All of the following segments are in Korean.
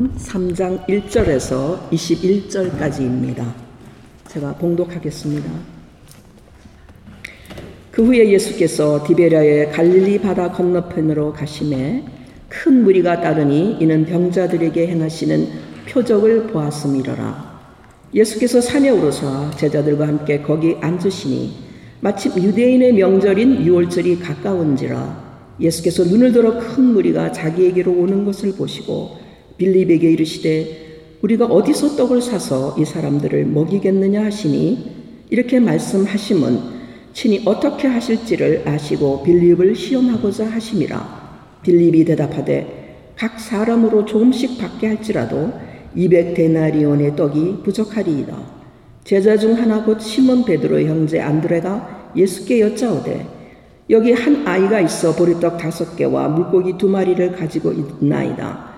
3장 1절에서 21절까지입니다. 제가 봉독하겠습니다. 그 후에 예수께서 디베라의 갈릴리 바다 건너편으로 가심에 큰 무리가 따르니 이는 병자들에게 행하시는 표적을 보았음이러라. 예수께서 산에 오르사 제자들과 함께 거기 앉으시니 마침 유대인의 명절인 유월절이 가까운지라 예수께서 눈을 들어 큰 무리가 자기에게로 오는 것을 보시고 빌립에게 이르시되 우리가 어디서 떡을 사서 이 사람들을 먹이겠느냐 하시니? 이렇게 말씀하심은 친히 어떻게 하실지를 아시고 빌립을 시험하고자 하심이라. 빌립이 대답하되 각 사람으로 조금씩 받게 할지라도 200 데나리온의 떡이 부족하리이다. 제자 중 하나 곧 시몬 베드로의 형제 안드레가 예수께 여짜오되 여기 한 아이가 있어 보리떡 다섯 개와 물고기 두 마리를 가지고 있나이다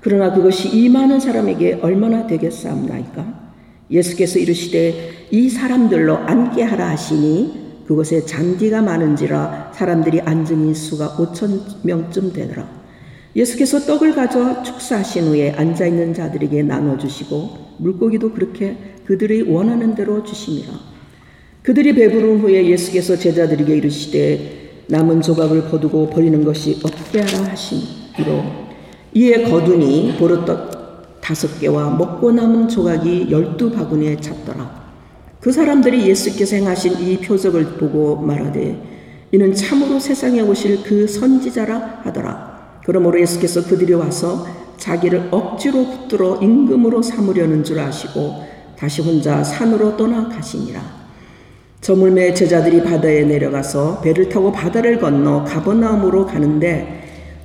그러나 그것이 이 많은 사람에게 얼마나 되겠사옵나이까? 예수께서 이르시되 이 사람들로 앉게 하라 하시니 그곳에 잔디가 많은지라 사람들이 앉은 수가 오천 명쯤 되더라. 예수께서 떡을 가져 축사하신 후에 앉아 있는 자들에게 나눠 주시고 물고기도 그렇게 그들이 원하는 대로 주시니라. 그들이 배부른 후에 예수께서 제자들에게 이르시되 남은 조각을 거두고 버리는 것이 없게 하라 하시니로 이에 거두니 보르떡 다섯 개와 먹고 남은 조각이 열두 바구니에 찼더라. 그 사람들이 예수께서 행하신 이 표적을 보고 말하되 이는 참으로 세상에 오실 그 선지자라 하더라. 그러므로 예수께서 그들이 와서 자기를 억지로 붙들어 임금으로 삼으려는 줄 아시고 다시 혼자 산으로 떠나 가시니라. 저물매 제자들이 바다에 내려가서 배를 타고 바다를 건너 가버나움으로 가는데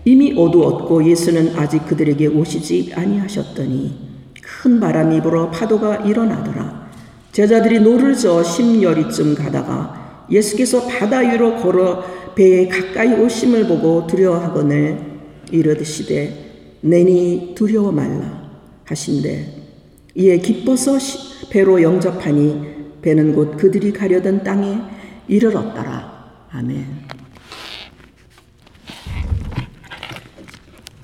이미 어두웠고 예수는 아직 그들에게 오시지 아니하셨더니 큰 바람이 불어 파도가 일어나더라. 제자들이 노를 저어 십여 리쯤 가다가 예수께서 바다 위로 걸어 배에 가까이 오심을 보고 두려워하거늘 이르시되 내니 두려워 말라 하신대 이에 기뻐서 배로 영접하니 배는 곧 그들이 가려던 땅에 이르렀더라. 아멘.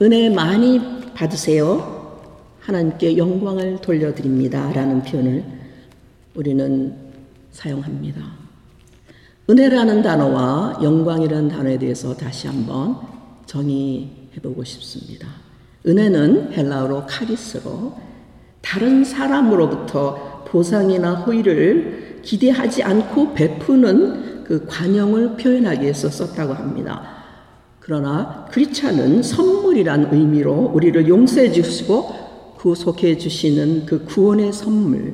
은혜 많이 받으세요. 하나님께 영광을 돌려드립니다. 라는 표현을 우리는 사용합니다. 은혜라는 단어와 영광이라는 단어에 대해서 다시 한번 정의해 보고 싶습니다. 은혜는 헬라어로 카리스로 다른 사람으로부터 보상이나 호의를 기대하지 않고 베푸는 그 관용을 표현하기 위해서 썼다고 합니다. 그러나 크리스찬은 선물이란 의미로 우리를 용서해 주시고 구속해 주시는 그 구원의 선물,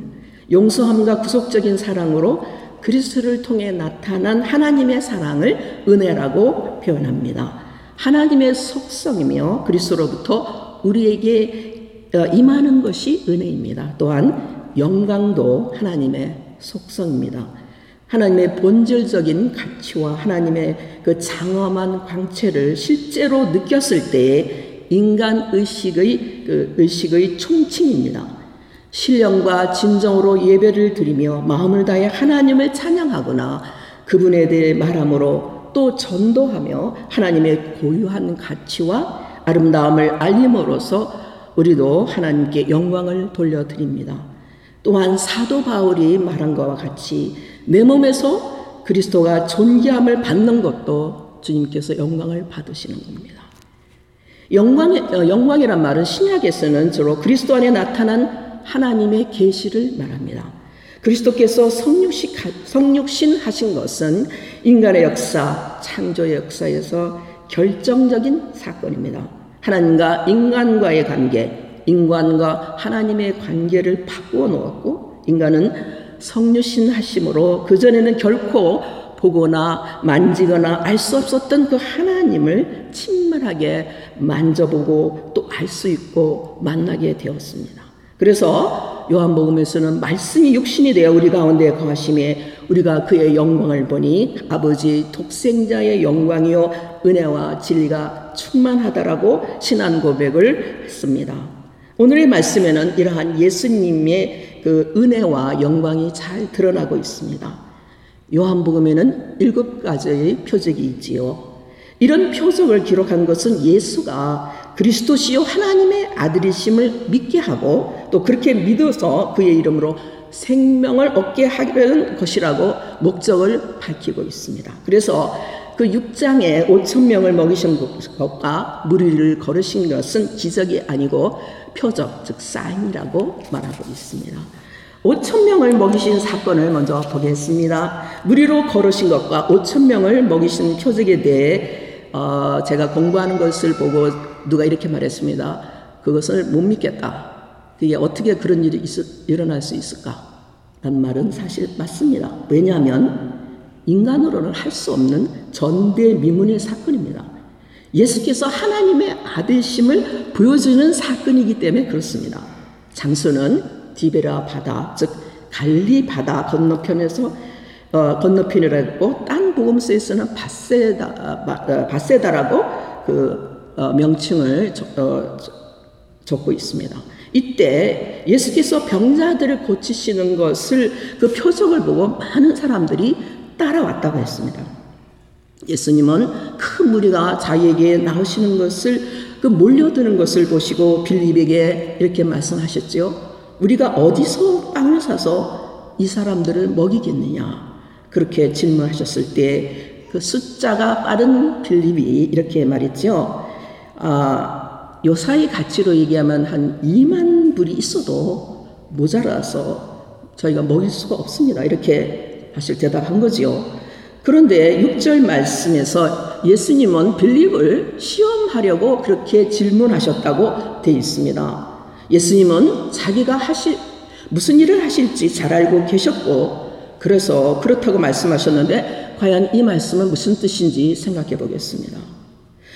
용서함과 구속적인 사랑으로 그리스도를 통해 나타난 하나님의 사랑을 은혜라고 표현합니다. 하나님의 속성이며 그리스도로부터 우리에게 어, 임하는 것이 은혜입니다. 또한 영광도 하나님의 속성입니다. 하나님의 본질적인 가치와 하나님의 그 장엄한 광채를 실제로 느꼈을 때 인간 의식의 그 의식의 총칭입니다. 신령과 진정으로 예배를 드리며 마음을 다해 하나님을 찬양하거나 그분에 대해 말함으로 또 전도하며 하나님의 고유한 가치와 아름다움을 알림으로써 우리도 하나님께 영광을 돌려드립니다. 또한 사도 바울이 말한 것과 같이 내 몸에서 그리스도가 존귀함을 받는 것도 주님께서 영광을 받으시는 겁니다. 영광, 어, 영광이란 말은 신약에서는 주로 그리스도 안에 나타난 하나님의 계시를 말합니다. 그리스도께서 성육신, 성육신 하신 것은 인간의 역사, 창조의 역사에서 결정적인 사건입니다. 하나님과 인간과의 관계, 인간과 하나님의 관계를 바꾸어 놓았고, 인간은 성유신 하심으로 그전에는 결코 보거나 만지거나 알 수 없었던 그 하나님을 친밀하게 만져보고 또 알 수 있고 만나게 되었습니다. 그래서 요한복음에서는 말씀이 육신이 되어 우리 가운데 거하심에 우리가 그의 영광을 보니 아버지 독생자의 영광이요 은혜와 진리가 충만하다라고 신앙 고백을 했습니다. 오늘의 말씀에는 이러한 예수님의 그 은혜와 영광이 잘 드러나고 있습니다. 요한복음에는 일곱 가지의 표적이 있지요. 이런 표적을 기록한 것은 예수가 그리스도시요 하나님의 아들이심을 믿게 하고 또 그렇게 믿어서 그의 이름으로 생명을 얻게 하려는 것이라고 목적을 밝히고 있습니다. 그래서 그 6장에 5천 명을 먹이신 것과 무리를 걸으신 것은 기적이 아니고 표적, 즉 사인이라고 말하고 있습니다. 5천 명을 먹이신 사건을 먼저 보겠습니다. 무리로 걸으신 것과 5천 명을 먹이신 표적에 대해 어, 제가 공부하는 것을 보고 누가 이렇게 말했습니다. 그것을 못 믿겠다. 그게 어떻게 그런 일이 있, 일어날 수 있을까? 라는 말은 사실 맞습니다. 왜냐하면 인간으로는 할 수 없는 전대미문의 사건입니다. 예수께서 하나님의 아들심을 보여주는 사건이기 때문에 그렇습니다. 장소는 디베라 바다, 즉 갈리 바다 건너편에서 어, 건너편이라 했고 딴 복음서에서는 바세다 어, 바세다라고 그 어, 명칭을 저, 어, 적고 있습니다. 이때 예수께서 병자들을 고치시는 것을 그 표적을 보고 많은 사람들이 따라왔다고 했습니다. 예수님은 큰 무리가 자기에게 나오시는 것을 그 몰려드는 것을 보시고 빌립에게 이렇게 말씀하셨지요. 우리가 어디서 빵을 사서 이 사람들을 먹이겠느냐? 그렇게 질문하셨을 때 그 숫자가 빠른 빌립이 이렇게 말했죠. 아, 요사이 가치로 얘기하면 한 2만 불이 있어도 모자라서 저희가 먹일 수가 없습니다. 이렇게 사실 대답한 거지요. 그런데 6절 말씀에서 예수님은 빌립을 시험하려고 그렇게 질문하셨다고 되어 있습니다. 예수님은 자기가 하실 무슨 일을 하실지 잘 알고 계셨고 그래서 그렇다고 말씀하셨는데 과연 이 말씀은 무슨 뜻인지 생각해 보겠습니다.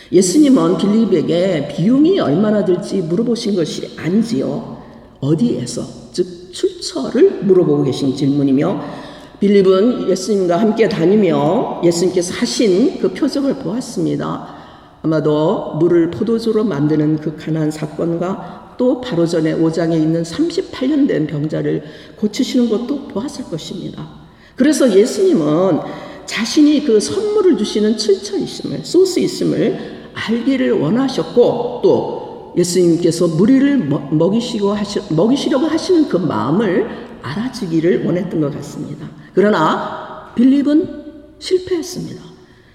예수님은 빌립에게 비용이 얼마나 들지 물어보신 것이 아니지요. 어디에서 즉 출처를 물어보고 계신 질문이며 빌립은 예수님과 함께 다니며 예수님께서 하신 그 표적을 보았습니다. 아마도 물을 포도주로 만드는 그 가난 사건과 또 바로 전에 5장에 있는 38년 된 병자를 고치시는 것도 보았을 것입니다. 그래서 예수님은 자신이 그 선물을 주시는 출처 있음을, 소스 있음을 알기를 원하셨고 또 예수님께서 무리를 먹이시고 하시, 먹이시려고 하시는 그 마음을 알아주기를 원했던 것 같습니다. 그러나 빌립은 실패했습니다.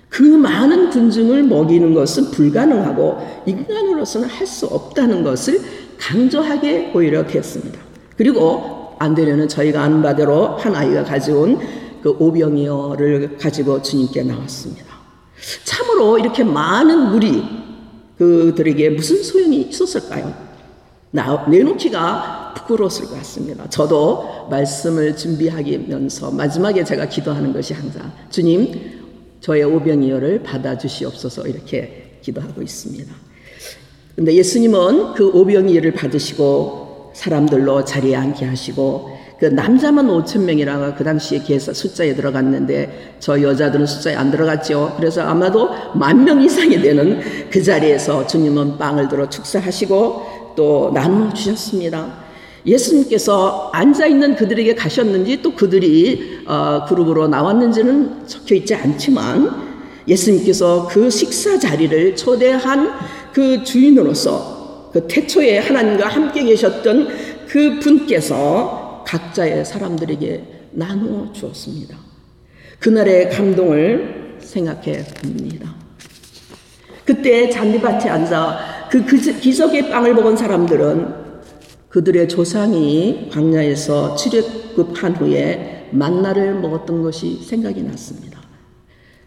그 많은 군중을 먹이는 것은 불가능하고 인간으로서는 할 수 없다는 것을 강조하게 오히려 되었습니다. 그리고 안 되려는 저희가 아는 바대로 한 아이가 가져온 그 오병이어를 가지고 주님께 나왔습니다. 참으로 이렇게 많은 물이 그들에게 무슨 소용이 있었을까요? 나, 내놓기가 부끄러웠을 것 같습니다. 저도 말씀을 준비하면서 마지막에 제가 기도하는 것이 항상 주님 저의 오병이어를 받아주시옵소서 이렇게 기도하고 있습니다. 근데 예수님은 그 오병이어를 받으시고 사람들로 자리에 앉게 하시고 그 남자만 5천 명이라고 그 당시에 계사 숫자에 들어갔는데 저 여자들은 숫자에 안 들어갔죠. 그래서 아마도 만 명 이상이 되는 그 자리에서 주님은 빵을 들어 축사하시고 또 나눠 주셨습니다. 예수님께서 앉아 있는 그들에게 가셨는지 또 그들이 어, 그룹으로 나왔는지는 적혀 있지 않지만 예수님께서 그 식사 자리를 초대한 그 주인으로서 그 태초에 하나님과 함께 계셨던 그 분께서 각자의 사람들에게 나누어 주었습니다. 그날의 감동을 생각해 봅니다. 그때 잔디밭에 앉아 그 기적의 빵을 먹은 사람들은 그들의 조상이 광야에서 출애굽한 후에 만나를 먹었던 것이 생각이 났습니다.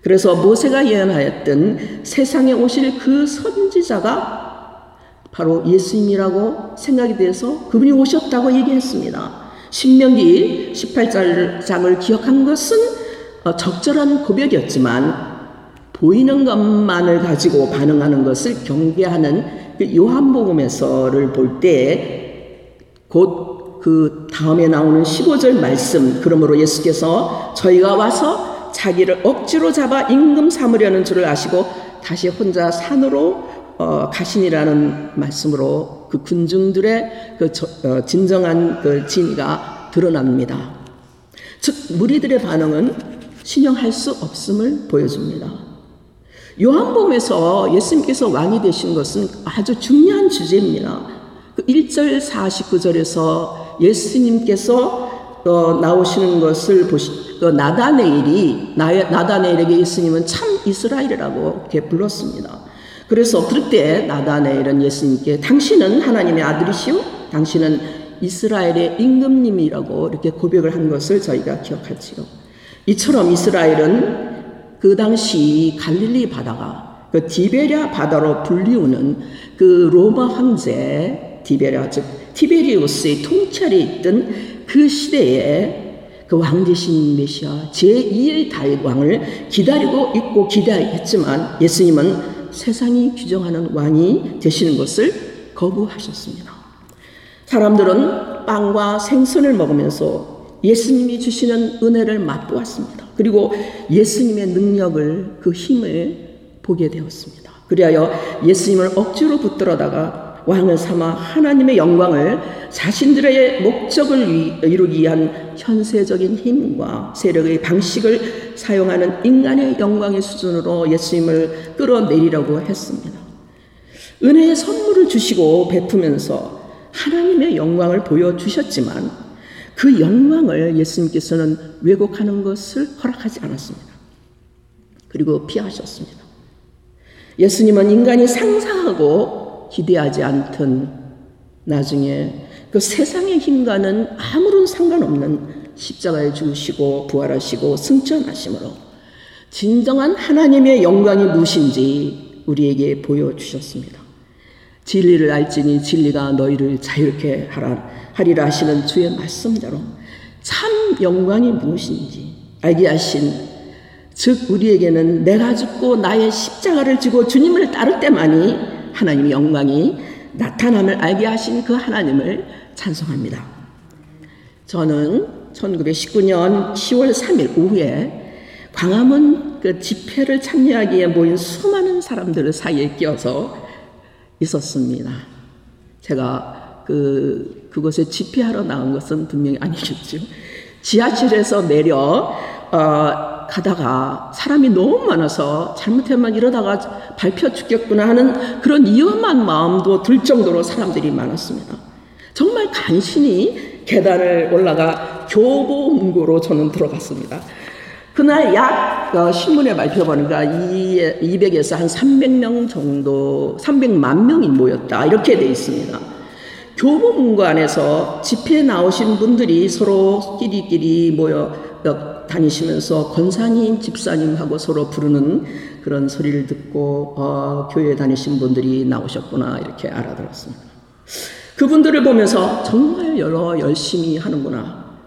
그래서 모세가 예언하였던 세상에 오실 그 선지자가 바로 예수님이라고 생각이 돼서 그분이 오셨다고 얘기했습니다. 신명기 18장을 기억한 것은 어, 적절한 고백이었지만 보이는 것만을 가지고 반응하는 것을 경계하는 그 요한복음에서를 볼 때 곧 그 다음에 나오는 15절 말씀, 그러므로 예수께서 저희가 와서 자기를 억지로 잡아 임금 삼으려는 줄을 아시고 다시 혼자 산으로 어, 가신이라는 말씀으로 그 군중들의 그 저, 어, 진정한 그 진의가 드러납니다. 즉 무리들의 반응은 신용할 수 없음을 보여줍니다. 요한복음에서 예수님께서 왕이 되신 것은 아주 중요한 주제입니다. 그 1절 49절에서 예수님께서 어, 나오시는 것을 보시, 그 나다네일이 나다네일에게 예수님은 참 이스라엘이라고 이렇게 불렀습니다. 그래서 그때 나다네일은 예수님께 당신은 하나님의 아들이시오? 당신은 이스라엘의 임금님이라고 이렇게 고백을 한 것을 저희가 기억하지요. 이처럼 이스라엘은 그 당시 갈릴리 바다가 그 디베랴 바다로 불리우는 그 로마 황제 디베랴 즉 티베리우스의 통찰에 있던 그 시대에 그 왕되신 메시아 제2의 다윗 왕을 기다리고 있고 기대했지만 예수님은 세상이 규정하는 왕이 되시는 것을 거부하셨습니다. 사람들은 빵과 생선을 먹으면서 예수님이 주시는 은혜를 맛보았습니다. 그리고 예수님의 능력을 그 힘을 보게 되었습니다. 그리하여 예수님을 억지로 붙들어다가 왕을 삼아 하나님의 영광을 자신들의 목적을 이루기 위한 현세적인 힘과 세력의 방식을 사용하는 인간의 영광의 수준으로 예수님을 끌어내리려고 했습니다. 은혜의 선물을 주시고 베푸면서 하나님의 영광을 보여주셨지만 그 영광을 예수님께서는 왜곡하는 것을 허락하지 않았습니다. 그리고 피하셨습니다. 예수님은 인간이 상상하고 기대하지 않던 나중에 그 세상의 힘과는 아무런 상관없는 십자가에 죽으시고 부활하시고 승천하심으로 진정한 하나님의 영광이 무엇인지 우리에게 보여주셨습니다. 진리를 알지니 진리가 너희를 자유롭게 하라, 하리라 하시는 주의 말씀대로 참 영광이 무엇인지 알게 하신 즉 우리에게는 내가 죽고 나의 십자가를 지고 주님을 따를 때만이 하나님의 영광이 나타남을 알게 하신 그 하나님을 찬송합니다. 저는 1919년 10월 3일 오후에 광화문 그 집회를 참여하기에 모인 수많은 사람들 사이에 끼어서 있었습니다. 제가 그, 그곳에 집회하러 나온 것은 분명히 아니겠죠. 지하철에서 내려, 어, 가다가 사람이 너무 많아서 잘못하면 이러다가 밟혀 죽겠구나 하는 그런 위험한 마음도 들 정도로 사람들이 많았습니다. 정말 간신히 계단을 올라가 교보문고로 저는 들어갔습니다. 그날 약 어, 신문에 발표보니까 200에서 한 300명 정도, 300만 명이 모였다. 이렇게 돼 있습니다. 교보문고 안에서 집회에 나오신 분들이 서로 끼리끼리 모여 다니시면서 권사님, 집사님하고 서로 부르는 그런 소리를 듣고 어, 교회 다니신 분들이 나오셨구나 이렇게 알아들었습니다. 그분들을 보면서 정말 여러 열심히 하는구나.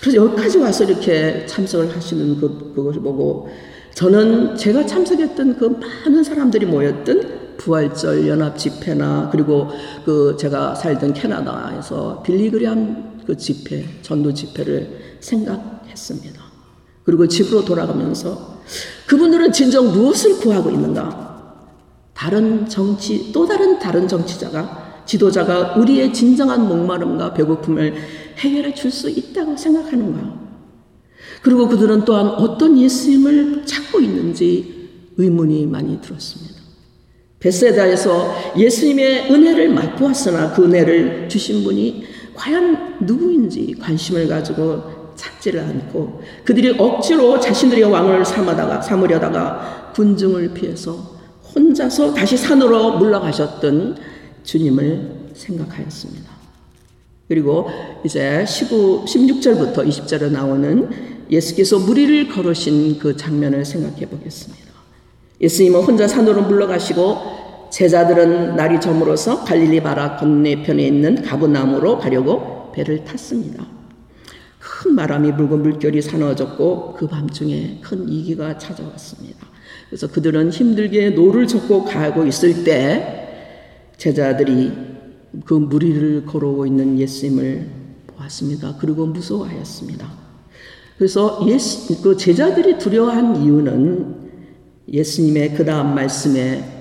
그래서 여기까지 와서 이렇게 참석을 하시는 그, 그것을 보고 저는 제가 참석했던 그 많은 사람들이 모였던 부활절 연합 집회나 그리고 그 제가 살던 캐나다에서 빌리그리암 그 집회, 전도 집회를 생각했습니다. 그리고 집으로 돌아가면서 그분들은 진정 무엇을 구하고 있는가? 다른 정치, 또 다른 다른 정치자가, 지도자가 우리의 진정한 목마름과 배고픔을 해결해 줄 수 있다고 생각하는가? 그리고 그들은 또한 어떤 예수님을 찾고 있는지 의문이 많이 들었습니다. 베세다에서 예수님의 은혜를 맛보았으나 그 은혜를 주신 분이 과연 누구인지 관심을 가지고 찾지를 않고 그들이 억지로 자신들의 왕을 삼아다가 삼으려다가 군중을 피해서 혼자서 다시 산으로 물러가셨던 주님을 생각하였습니다. 그리고 이제 19, 16절부터 20절에 나오는 예수께서 무리를 걸으신 그 장면을 생각해 보겠습니다. 예수님은 혼자 산으로 물러가시고 제자들은 날이 저물어서 갈릴리 바라 건네편에 있는 가브나무로 가려고 배를 탔습니다. 큰 바람이 불고 물결이 사나워졌고 그 밤중에 큰 위기가 찾아왔습니다. 그래서 그들은 힘들게 노를 젓고 가고 있을 때 제자들이 그 물 위를 걸어오고 있는 예수님을 보았습니다. 그리고 무서워하였습니다. 그래서 예수, 그 제자들이 두려워한 이유는 예수님의 그 다음 말씀에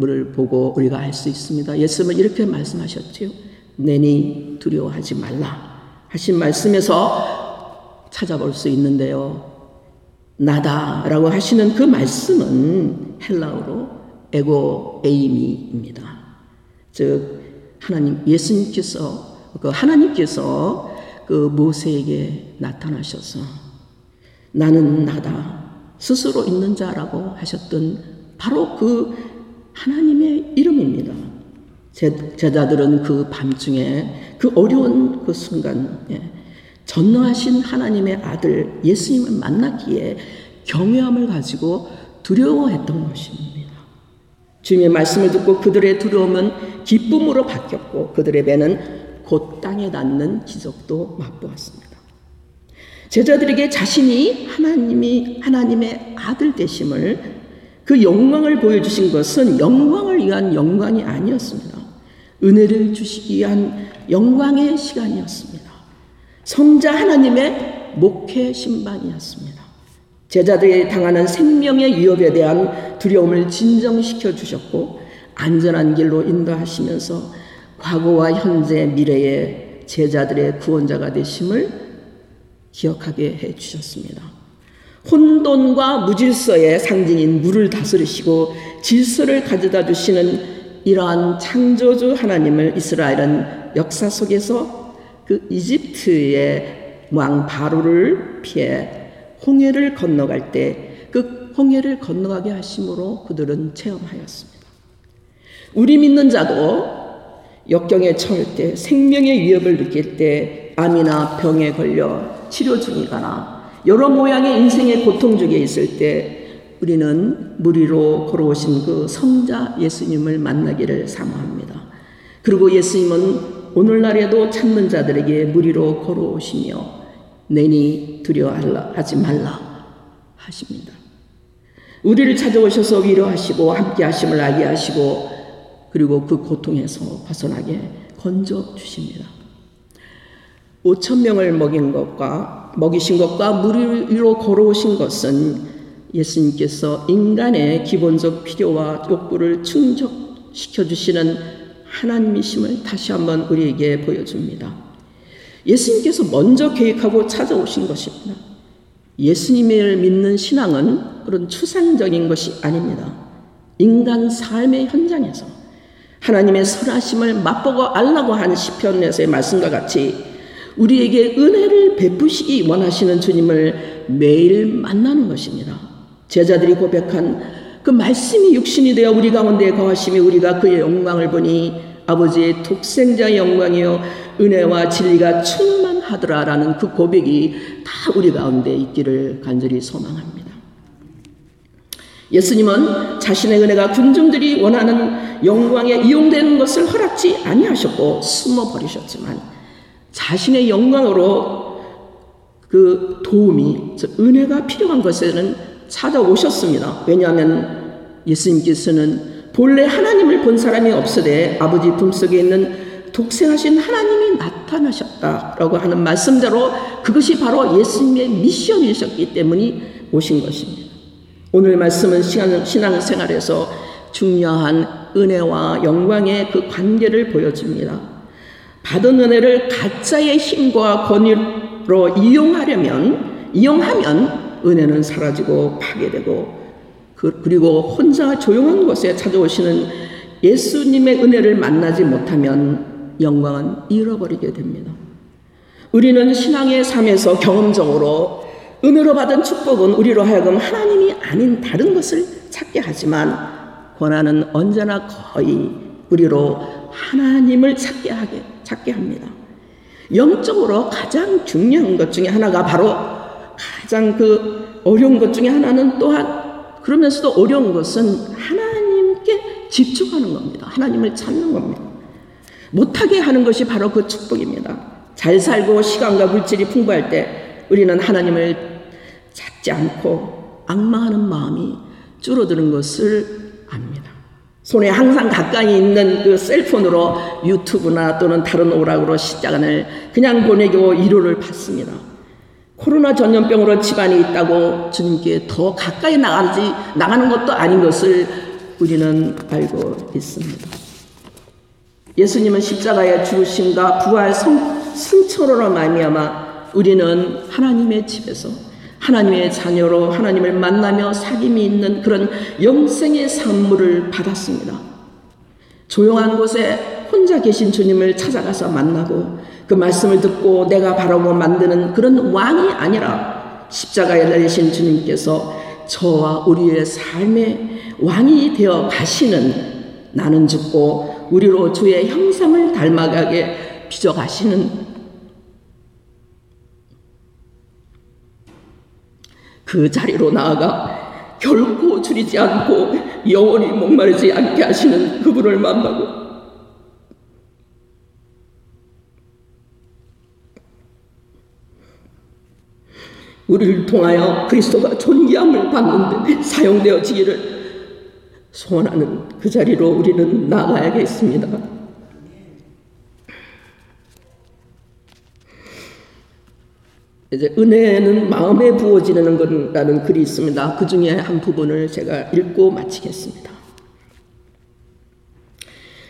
을 보고 우리가 알 수 있습니다. 예수님은 이렇게 말씀하셨지요. 내니 두려워하지 말라. 하신 말씀에서 찾아볼 수 있는데요. 나다라고 하시는 그 말씀은 헬라어로 에고 에이미입니다. 즉 하나님 예수님께서 그 하나님께서 그 모세에게 나타나셔서 나는 나다 스스로 있는 자라고 하셨던 바로 그 하나님의 이름입니다. 제자들은 그 밤중에 그 어려운 그 순간에 전능하신 하나님의 아들 예수님을 만났기에 경외함을 가지고 두려워했던 것입니다. 주님의 말씀을 듣고 그들의 두려움은 기쁨으로 바뀌었고 그들의 배는 곧 땅에 닿는 기적도 맛보았습니다. 제자들에게 자신이 하나님이 하나님의 아들 되심을 그 영광을 보여주신 것은 영광을 위한 영광이 아니었습니다. 은혜를 주시기 위한 영광의 시간이었습니다. 성자 하나님의 목회 신방이었습니다. 제자들이 당하는 생명의 위협에 대한 두려움을 진정시켜 주셨고 안전한 길로 인도하시면서 과거와 현재 미래의 제자들의 구원자가 되심을 기억하게 해 주셨습니다. 혼돈과 무질서의 상징인 물을 다스리시고 질서를 가져다 주시는 이러한 창조주 하나님을 이스라엘은 역사 속에서 그 이집트의 왕 바로를 피해 홍해를 건너갈 때 그 홍해를 건너가게 하심으로 그들은 체험하였습니다. 우리 믿는 자도 역경에 처할 때 생명의 위협을 느낄 때 암이나 병에 걸려 치료 중이거나 여러 모양의 인생의 고통 중에 있을 때 우리는 무리로 걸어오신 그 성자 예수님을 만나기를 사모합니다. 그리고 예수님은 오늘날에도 찾는 자들에게 무리로 걸어오시며 내니 두려워하지 말라 하십니다. 우리를 찾아오셔서 위로하시고 함께 하심을 알게 하시고 그리고 그 고통에서 벗어나게 건져 주십니다. 5천 명을 먹인 것과 먹이신 것과 물 위로 걸어오신 것은 예수님께서 인간의 기본적 필요와 욕구를 충족시켜 주시는 하나님이심을 다시 한번 우리에게 보여줍니다. 예수님께서 먼저 계획하고 찾아오신 것입니다. 예수님을 믿는 신앙은 그런 추상적인 것이 아닙니다. 인간 삶의 현장에서 하나님의 선하심을 맛보고 알라고 하는 시편에서의 말씀과 같이 우리에게 은혜를 베푸시기 원하시는 주님을 매일 만나는 것입니다. 제자들이 고백한 그 말씀이 육신이 되어 우리 가운데 거하심이 우리가 그의 영광을 보니 아버지의 독생자의 영광이요 은혜와 진리가 충만하더라라는 그 고백이 다 우리 가운데 있기를 간절히 소망합니다. 예수님은 자신의 은혜가 군중들이 원하는 영광에 이용되는 것을 허락지 아니하셨고 숨어 버리셨지만 자신의 영광으로 그 도움이 은혜가 필요한 것에는 찾아오셨습니다. 왜냐하면 예수님께서는 본래 하나님을 본 사람이 없으되 아버지 품속에 있는 독생하신 하나님이 나타나셨다라고 하는 말씀대로 그것이 바로 예수님의 미션이셨기 때문에 오신 것입니다. 오늘 말씀은 신앙생활에서 중요한 은혜와 영광의 그 관계를 보여줍니다. 받은 은혜를 가짜의 힘과 권위로 이용하려면, 이용하면 은혜는 사라지고 파괴되고, 그, 그리고 혼자 조용한 곳에 찾아오시는 예수님의 은혜를 만나지 못하면 영광은 잃어버리게 됩니다. 우리는 신앙의 삶에서 경험적으로 은혜로 받은 축복은 우리로 하여금 하나님이 아닌 다른 것을 찾게 하지만 권한은 언제나 거의 우리로 하나님을 찾게 하게 찾게 합니다. 영적으로 가장 중요한 것 중에 하나가 바로 가장 그 어려운 것 중에 하나는 또한 그러면서도 어려운 것은 하나님께 집중하는 겁니다. 하나님을 찾는 겁니다. 못하게 하는 것이 바로 그 축복입니다. 잘 살고 시간과 물질이 풍부할 때 우리는 하나님을 찾지 않고 악마하는 마음이 줄어드는 것을. 손에 항상 가까이 있는 그 셀폰으로 유튜브나 또는 다른 오락으로 시간을 그냥 보내고 위로를 받습니다. 코로나 전염병으로 집안이 있다고 주님께 더 가까이 나가지, 나가는 것도 아닌 것을 우리는 알고 있습니다. 예수님은 십자가의 죽으심과 부활 성, 승천으로 말미암아 우리는 하나님의 집에서 하나님의 자녀로 하나님을 만나며 사귐이 있는 그런 영생의 산물을 받았습니다. 조용한 곳에 혼자 계신 주님을 찾아가서 만나고 그 말씀을 듣고 내가 바라고 만드는 그런 왕이 아니라 십자가에 달리신 주님께서 저와 우리의 삶의 왕이 되어 가시는 나는 죽고 우리로 주의 형상을 닮아가게 빚어가시는 그 자리로 나아가 결코 줄이지 않고 영원히 목마르지 않게 하시는 그분을 만나고 우리를 통하여 그리스도가 존귀함을 받는데 사용되어지기를 소원하는 그 자리로 우리는 나가야겠습니다. 이제 은혜는 마음에 부어지는 것이라는 글이 있습니다. 그 중에 한 부분을 제가 읽고 마치겠습니다.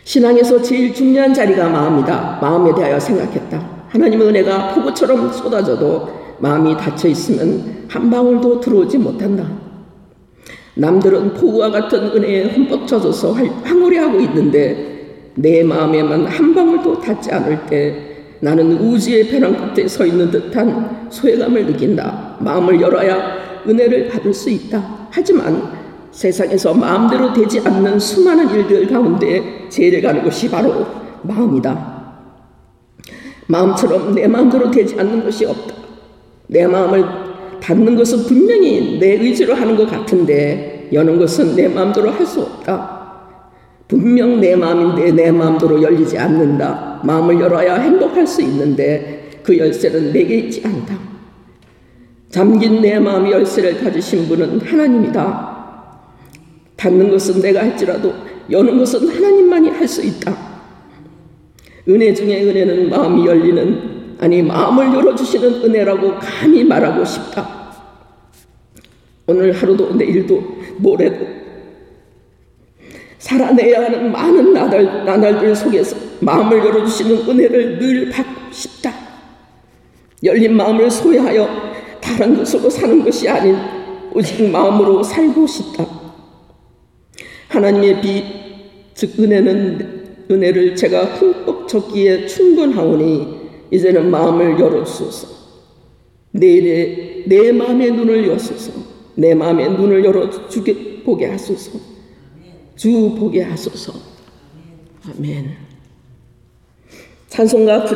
신앙에서 제일 중요한 자리가 마음이다. 마음에 대하여 생각했다. 하나님의 은혜가 폭우처럼 쏟아져도 마음이 닫혀 있으면 한 방울도 들어오지 못한다. 남들은 폭우와 같은 은혜에 흠뻑 젖어서 황홀해하고 있는데 내 마음에만 한 방울도 닿지 않을 때 나는 우주의 배낭 끝에 서 있는 듯한 소외감을 느낀다. 마음을 열어야 은혜를 받을 수 있다. 하지만 세상에서 마음대로 되지 않는 수많은 일들 가운데 제일 가는 것이 바로 마음이다. 마음처럼 내 마음대로 되지 않는 것이 없다. 내 마음을 닫는 것은 분명히 내 의지로 하는 것 같은데 여는 것은 내 마음대로 할 수 없다. 분명 내 마음인데 내 마음대로 열리지 않는다. 마음을 열어야 행복할 수 있는데 그 열쇠는 내게 있지 않다. 잠긴 내 마음의 열쇠를 가지신 분은 하나님이다. 닫는 것은 내가 할지라도 여는 것은 하나님만이 할 수 있다. 은혜 중에 은혜는 마음이 열리는 아니 마음을 열어주시는 은혜라고 감히 말하고 싶다. 오늘 하루도 내 일도 모레도 살아내야 하는 많은 나날, 나날들 속에서 마음을 열어주시는 은혜를 늘 받고 싶다. 열린 마음을 소유하여 다른 것으로 사는 것이 아닌 오직 마음으로 살고 싶다. 하나님의 빛, 즉 은혜는 은혜를 제가 흠뻑 적기에 충분하오니 이제는 마음을 열어주소서. 내일의 내 마음의 눈을 여소서. 내 마음의 눈을 열어 주게 보게 하소서. 주 보게 하소서. 아멘. 찬송가